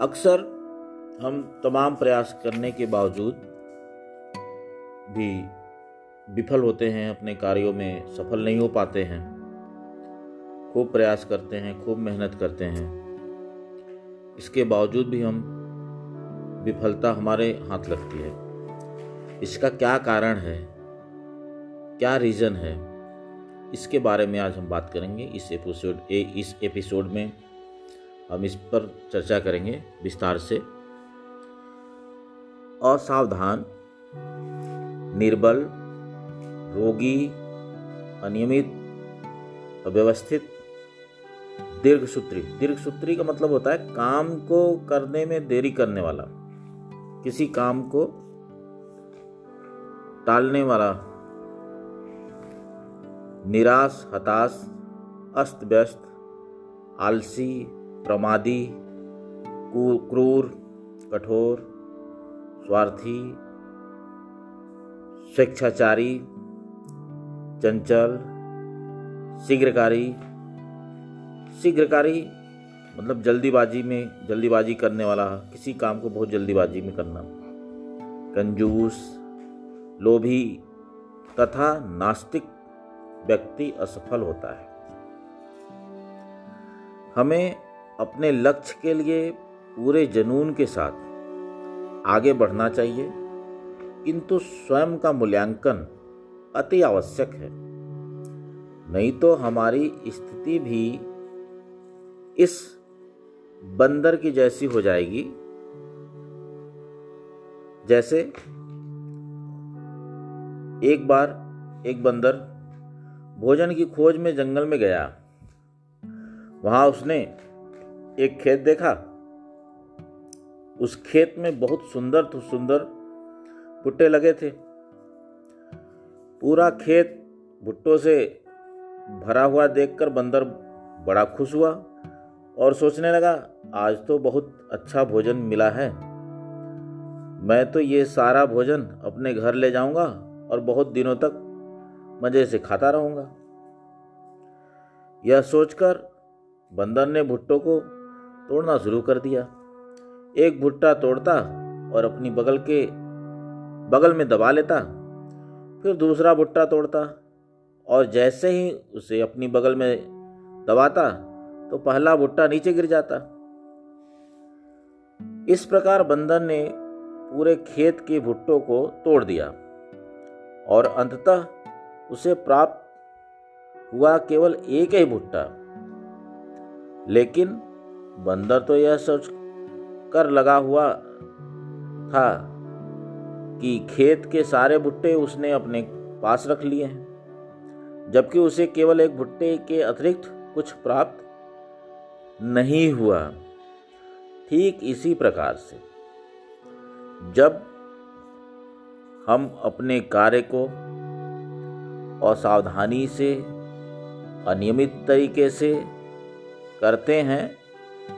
अक्सर हम तमाम प्रयास करने के बावजूद भी विफल होते हैं, अपने कार्यों में सफल नहीं हो पाते हैं। खूब प्रयास करते हैं, खूब मेहनत करते हैं। इसके बावजूद भी हम विफलता हमारे हाथ लगती है। इसका क्या कारण है? क्या रीज़न है? इसके बारे में आज हम बात करेंगे। इस एपिसोड ए, इस एपिसोड में हम इस पर चर्चा करेंगे विस्तार से। असावधान, निर्बल, रोगी, अनियमित, अव्यवस्थित, दीर्घसूत्री। दीर्घसूत्री का मतलब होता है काम को करने में देरी करने वाला। किसी काम को टालने वाला। निराश, हताश, अस्त व्यस्त, आलसी प्रमादी क्रूर, कठोर, स्वार्थी, स्वेच्छाचारी, चंचल, शीघ्रकारी। शीघ्रकारी मतलब जल्दीबाजी में, जल्दीबाजी करने वाला, किसी काम को बहुत जल्दीबाजी में करना। कंजूस, लोभी तथा नास्तिक व्यक्ति असफल होता है। हमें अपने लक्ष्य के लिए पूरे जनून के साथ आगे बढ़ना चाहिए। किंतु स्वयं का मूल्यांकन अति आवश्यक है। नहीं तो हमारी स्थिति भी इस बंदर की जैसी हो जाएगी, जैसे एक बार एक बंदर भोजन की खोज में जंगल में गया। वहाँ उसने एक खेत देखा? उस खेत में बहुत सुंदर तो सुंदर भुट्टे लगे थे। पूरा खेत भुट्टों से भरा हुआ देखकर बंदर बड़ा खुश हुआ और सोचने लगा, आज तो बहुत अच्छा भोजन मिला है। मैं तो ये सारा भोजन अपने घर ले जाऊँगा और बहुत दिनों तक मज़े से खाता रहूँगा। यह सोचकर बंदर ने भुट्टो को तोड़ना शुरू कर दिया। एक भुट्टा तोड़ता और अपनी बगल के बगल में दबा लेता, फिर दूसरा भुट्टा तोड़ता और जैसे ही उसे अपनी बगल में दबाता तो पहला भुट्टा नीचे गिर जाता। इस प्रकार बंदर ने पूरे खेत के भुट्टों को तोड़ दिया और अंततः उसे प्राप्त हुआ केवल एक ही भुट्टा। लेकिन बंदर तो यह सोच कर लगा हुआ था कि खेत के सारे भुट्टे उसने अपने पास रख लिए हैं, जबकि उसे केवल एक भुट्टे के अतिरिक्त कुछ प्राप्त नहीं हुआ। ठीक इसी प्रकार से, जब हम अपने कार्य को असावधानी से, अनियमित तरीके से करते हैं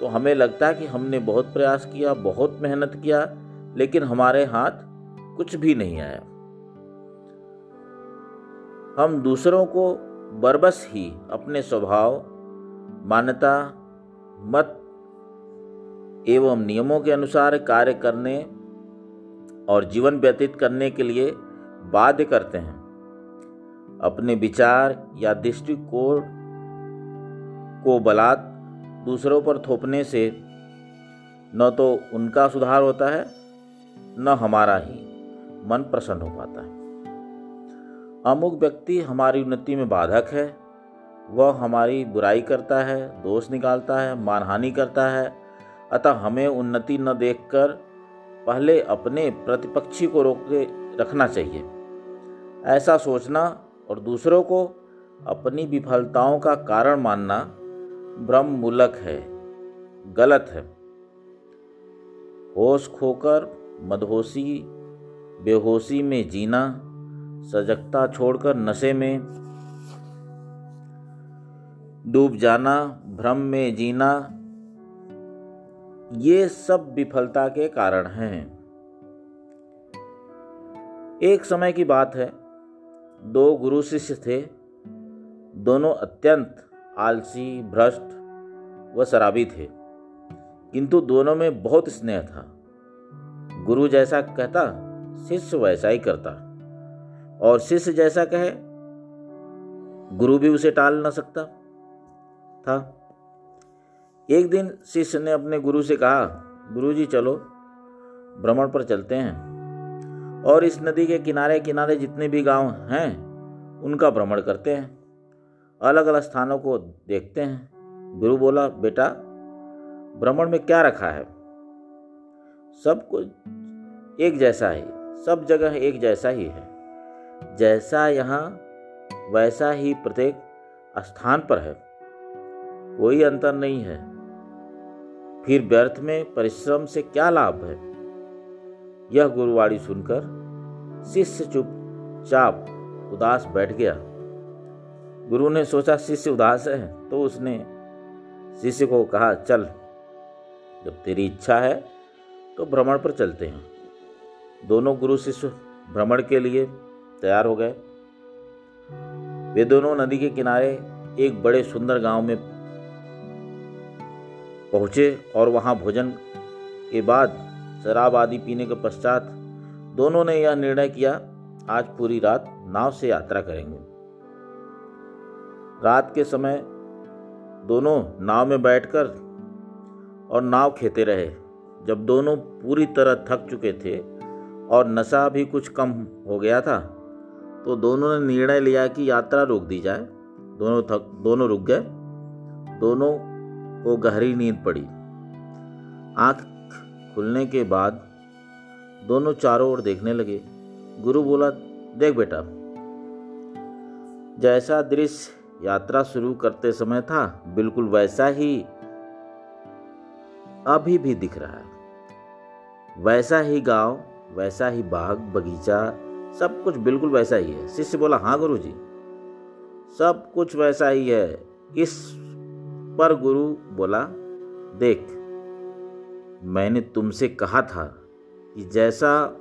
तो हमें लगता है कि हमने बहुत प्रयास किया, बहुत मेहनत किया, लेकिन हमारे हाथ कुछ भी नहीं आया। हम दूसरों को बरबस ही अपने स्वभाव, मान्यता, मत एवं नियमों के अनुसार कार्य करने और जीवन व्यतीत करने के लिए बाध्य करते हैं। अपने विचार या दृष्टिकोण को बलात् दूसरों पर थोपने से न तो उनका सुधार होता है, न हमारा ही मन प्रसन्न हो पाता है। अमुक व्यक्ति हमारी उन्नति में बाधक है, वह हमारी बुराई करता है, दोष निकालता है, मानहानि करता है, अतः हमें उन्नति न देखकर पहले अपने प्रतिपक्षी को रोक के रखना चाहिए। ऐसा सोचना और दूसरों को अपनी विफलताओं का कारण मानना भ्रम मूलक है, गलत है। होश खोकर मदहोशी, बेहोशी में जीना, सजगता छोड़कर नशे में। डूब जाना, भ्रम में जीना, ये सब विफलता के कारण हैं। एक समय की बात है, दो गुरु शिष्य थे, दोनों अत्यंत आलसी, भ्रष्ट व शराबी थे। किंतु दोनों में बहुत स्नेह था। गुरु जैसा कहता, शिष्य वैसा ही करता। और शिष्य जैसा कहे, गुरु भी उसे टाल न सकता था। एक दिन शिष्य ने अपने गुरु से कहा, गुरु जी चलो, भ्रमण पर चलते हैं। और इस नदी के किनारे किनारे जितने भी गाँव हैं, उनका भ्रमण करते हैं। अलग अलग स्थानों को देखते हैं। गुरु बोला, बेटा भ्रमण में क्या रखा है? सब कुछ एक जैसा ही, सब जगह एक जैसा ही है। जैसा यहाँ, वैसा ही प्रत्येक स्थान पर है। कोई अंतर नहीं है। फिर व्यर्थ में परिश्रम से क्या लाभ है? यह गुरुवाणी सुनकर शिष्य चुपचाप उदास बैठ गया। गुरु ने सोचा, शिष्य उदास है। तो उसने शिष्य को कहा, चल, जब तेरी इच्छा है तो भ्रमण पर चलते हैं। दोनों गुरु शिष्य भ्रमण के लिए तैयार हो गए। वे दोनों नदी के किनारे एक बड़े सुंदर गाँव में पहुँचे और वहाँ भोजन के बाद शराब आदि पीने के पश्चात दोनों ने यह निर्णय किया, आज पूरी रात नाव से यात्रा करेंगे। रात के समय दोनों नाव में बैठकर और नाव खेते रहे। जब दोनों पूरी तरह थक चुके थे और नशा भी कुछ कम हो गया था तो दोनों ने निर्णय लिया कि यात्रा रोक दी जाए। दोनों थक, दोनों रुक गए। दोनों को गहरी नींद पड़ी। आँख खुलने के बाद दोनों चारों ओर देखने लगे। गुरु बोला, देख बेटा, जैसा दृश्य यात्रा शुरू करते समय था, बिल्कुल वैसा ही अभी भी दिख रहा है। वैसा ही गाँव, वैसा ही बाग, बगीचा, सब कुछ बिल्कुल वैसा ही है। शिष्य बोला हाँ गुरु जी सब कुछ वैसा ही है। इस पर गुरु बोला, देख, मैंने तुमसे कहा था कि जैसा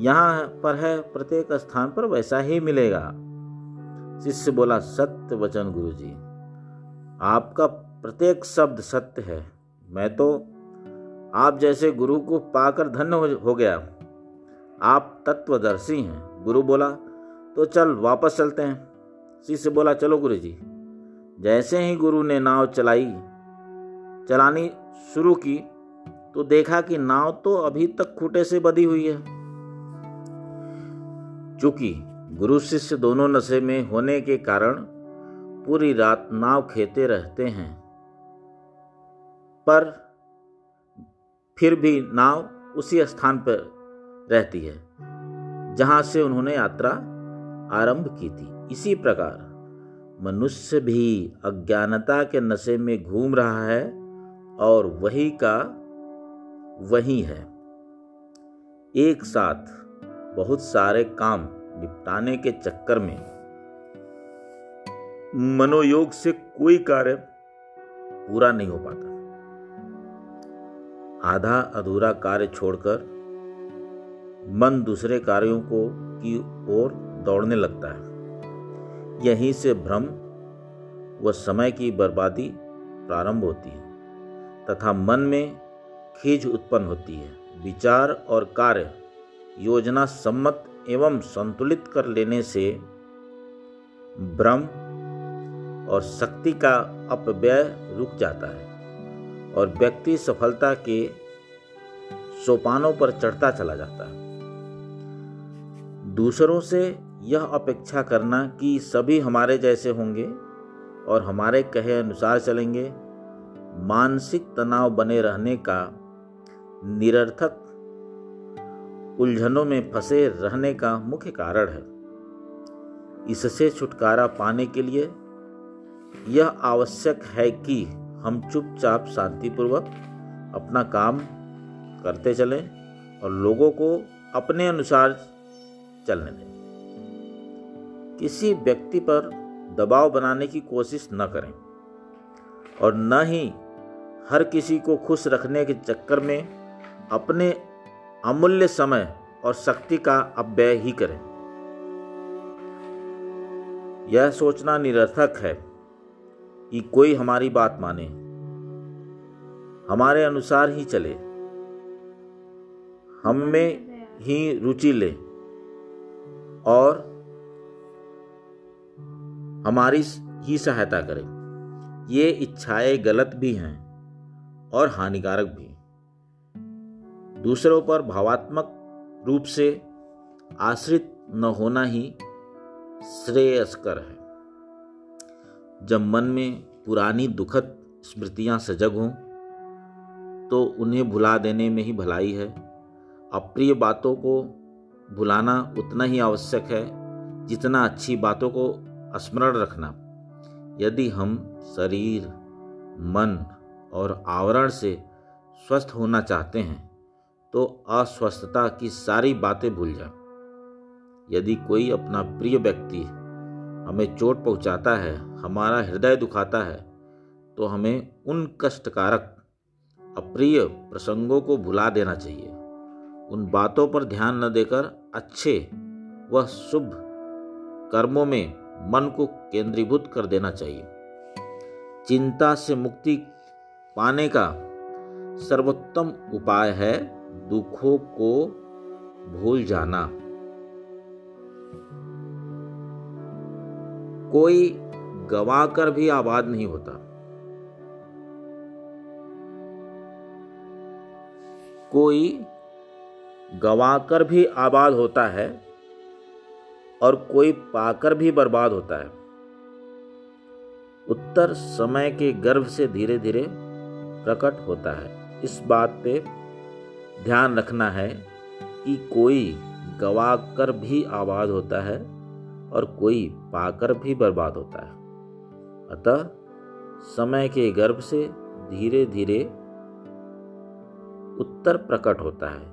यहाँ पर है, प्रत्येक स्थान पर वैसा ही मिलेगा। शिष्य बोला, सत्य वचन गुरु जी आपका प्रत्येक शब्द सत्य है। मैं तो आप जैसे गुरु को पाकर धन्य हो गया आप तत्वदर्शी हैं। गुरु बोला तो चल, वापस चलते हैं। शिष्य बोला, चलो गुरु जी जैसे ही गुरु ने नाव चलाई, चलानी शुरू की तो देखा कि नाव तो अभी तक खूटे से बधी हुई है। चूँकि गुरु शिष्य दोनों नशे में होने के कारण पूरी रात नाव खेते रहते हैं। पर फिर भी नाव उसी स्थान पर रहती है, जहाँ से उन्होंने यात्रा आरंभ की थी। इसी प्रकार मनुष्य भी अज्ञानता के नशे में घूम रहा है और वही का वही है। एक साथ बहुत सारे काम निपटाने के चक्कर में मनोयोग से कोई कार्य पूरा नहीं हो पाता। आधा अधूरा कार्य छोड़कर मन दूसरे कार्यों को की ओर दौड़ने लगता है। यहीं से भ्रम व समय की बर्बादी प्रारंभ होती है तथा मन में खींच उत्पन्न होती है। विचार और कार्य योजना सम्मत एवं संतुलित कर लेने से भ्रम और शक्ति का अपव्यय रुक जाता है और व्यक्ति सफलता के सोपानों पर चढ़ता चला जाता है। दूसरों से यह अपेक्षा करना कि सभी हमारे जैसे होंगे और हमारे कहे अनुसार चलेंगे, मानसिक तनाव बने रहने का निरर्थक उलझनों में फंसे रहने का मुख्य कारण है। इससे छुटकारा पाने के लिए यह आवश्यक है कि हम चुपचाप शांतिपूर्वक अपना काम करते चलें और लोगों को अपने अनुसार चलने दें। किसी व्यक्ति पर दबाव बनाने की कोशिश न करें और न ही हर किसी को खुश रखने के चक्कर में अपने अमूल्य समय और शक्ति का अपव्यय ही करें। यह सोचना निरर्थक है कि कोई हमारी बात माने। हमारे अनुसार ही चले। हम में ही रुचि ले और हमारी ही सहायता करें। ये इच्छाएँ गलत भी हैं और हानिकारक भी। दूसरों पर भावात्मक रूप से आश्रित न होना ही श्रेयस्कर है। जब मन में पुरानी दुखद स्मृतियाँ सजग हों तो उन्हें भुला देने में ही भलाई है। अप्रिय बातों को भुलाना उतना ही आवश्यक है, जितना अच्छी बातों को स्मरण रखना। यदि हम शरीर, मन और आवरण से स्वस्थ होना चाहते हैं तो अस्वस्थता की सारी बातें भूल जाएँ। यदि कोई अपना प्रिय व्यक्ति हमें चोट पहुंचाता है, हमारा हृदय दुखाता है तो हमें उन कष्टकारक, अप्रिय प्रसंगों को भुला देना चाहिए उन बातों पर ध्यान न देकर अच्छे व शुभ कर्मों में मन को केंद्रीभूत कर देना चाहिए चिंता से मुक्ति पाने का सर्वोत्तम उपाय है दुखों को भूल जाना। कोई गवाकर भी आबाद नहीं होता। कोई गवाकर भी आबाद होता है और कोई पाकर भी बर्बाद होता है। उत्तर समय के गर्भ से धीरे धीरे प्रकट होता है। इस बात पे ध्यान रखना है कि कोई गवा कर भी आबाद होता है और कोई पाकर भी बर्बाद होता है। अतः समय के गर्भ से धीरे धीरे उत्तर प्रकट होता है।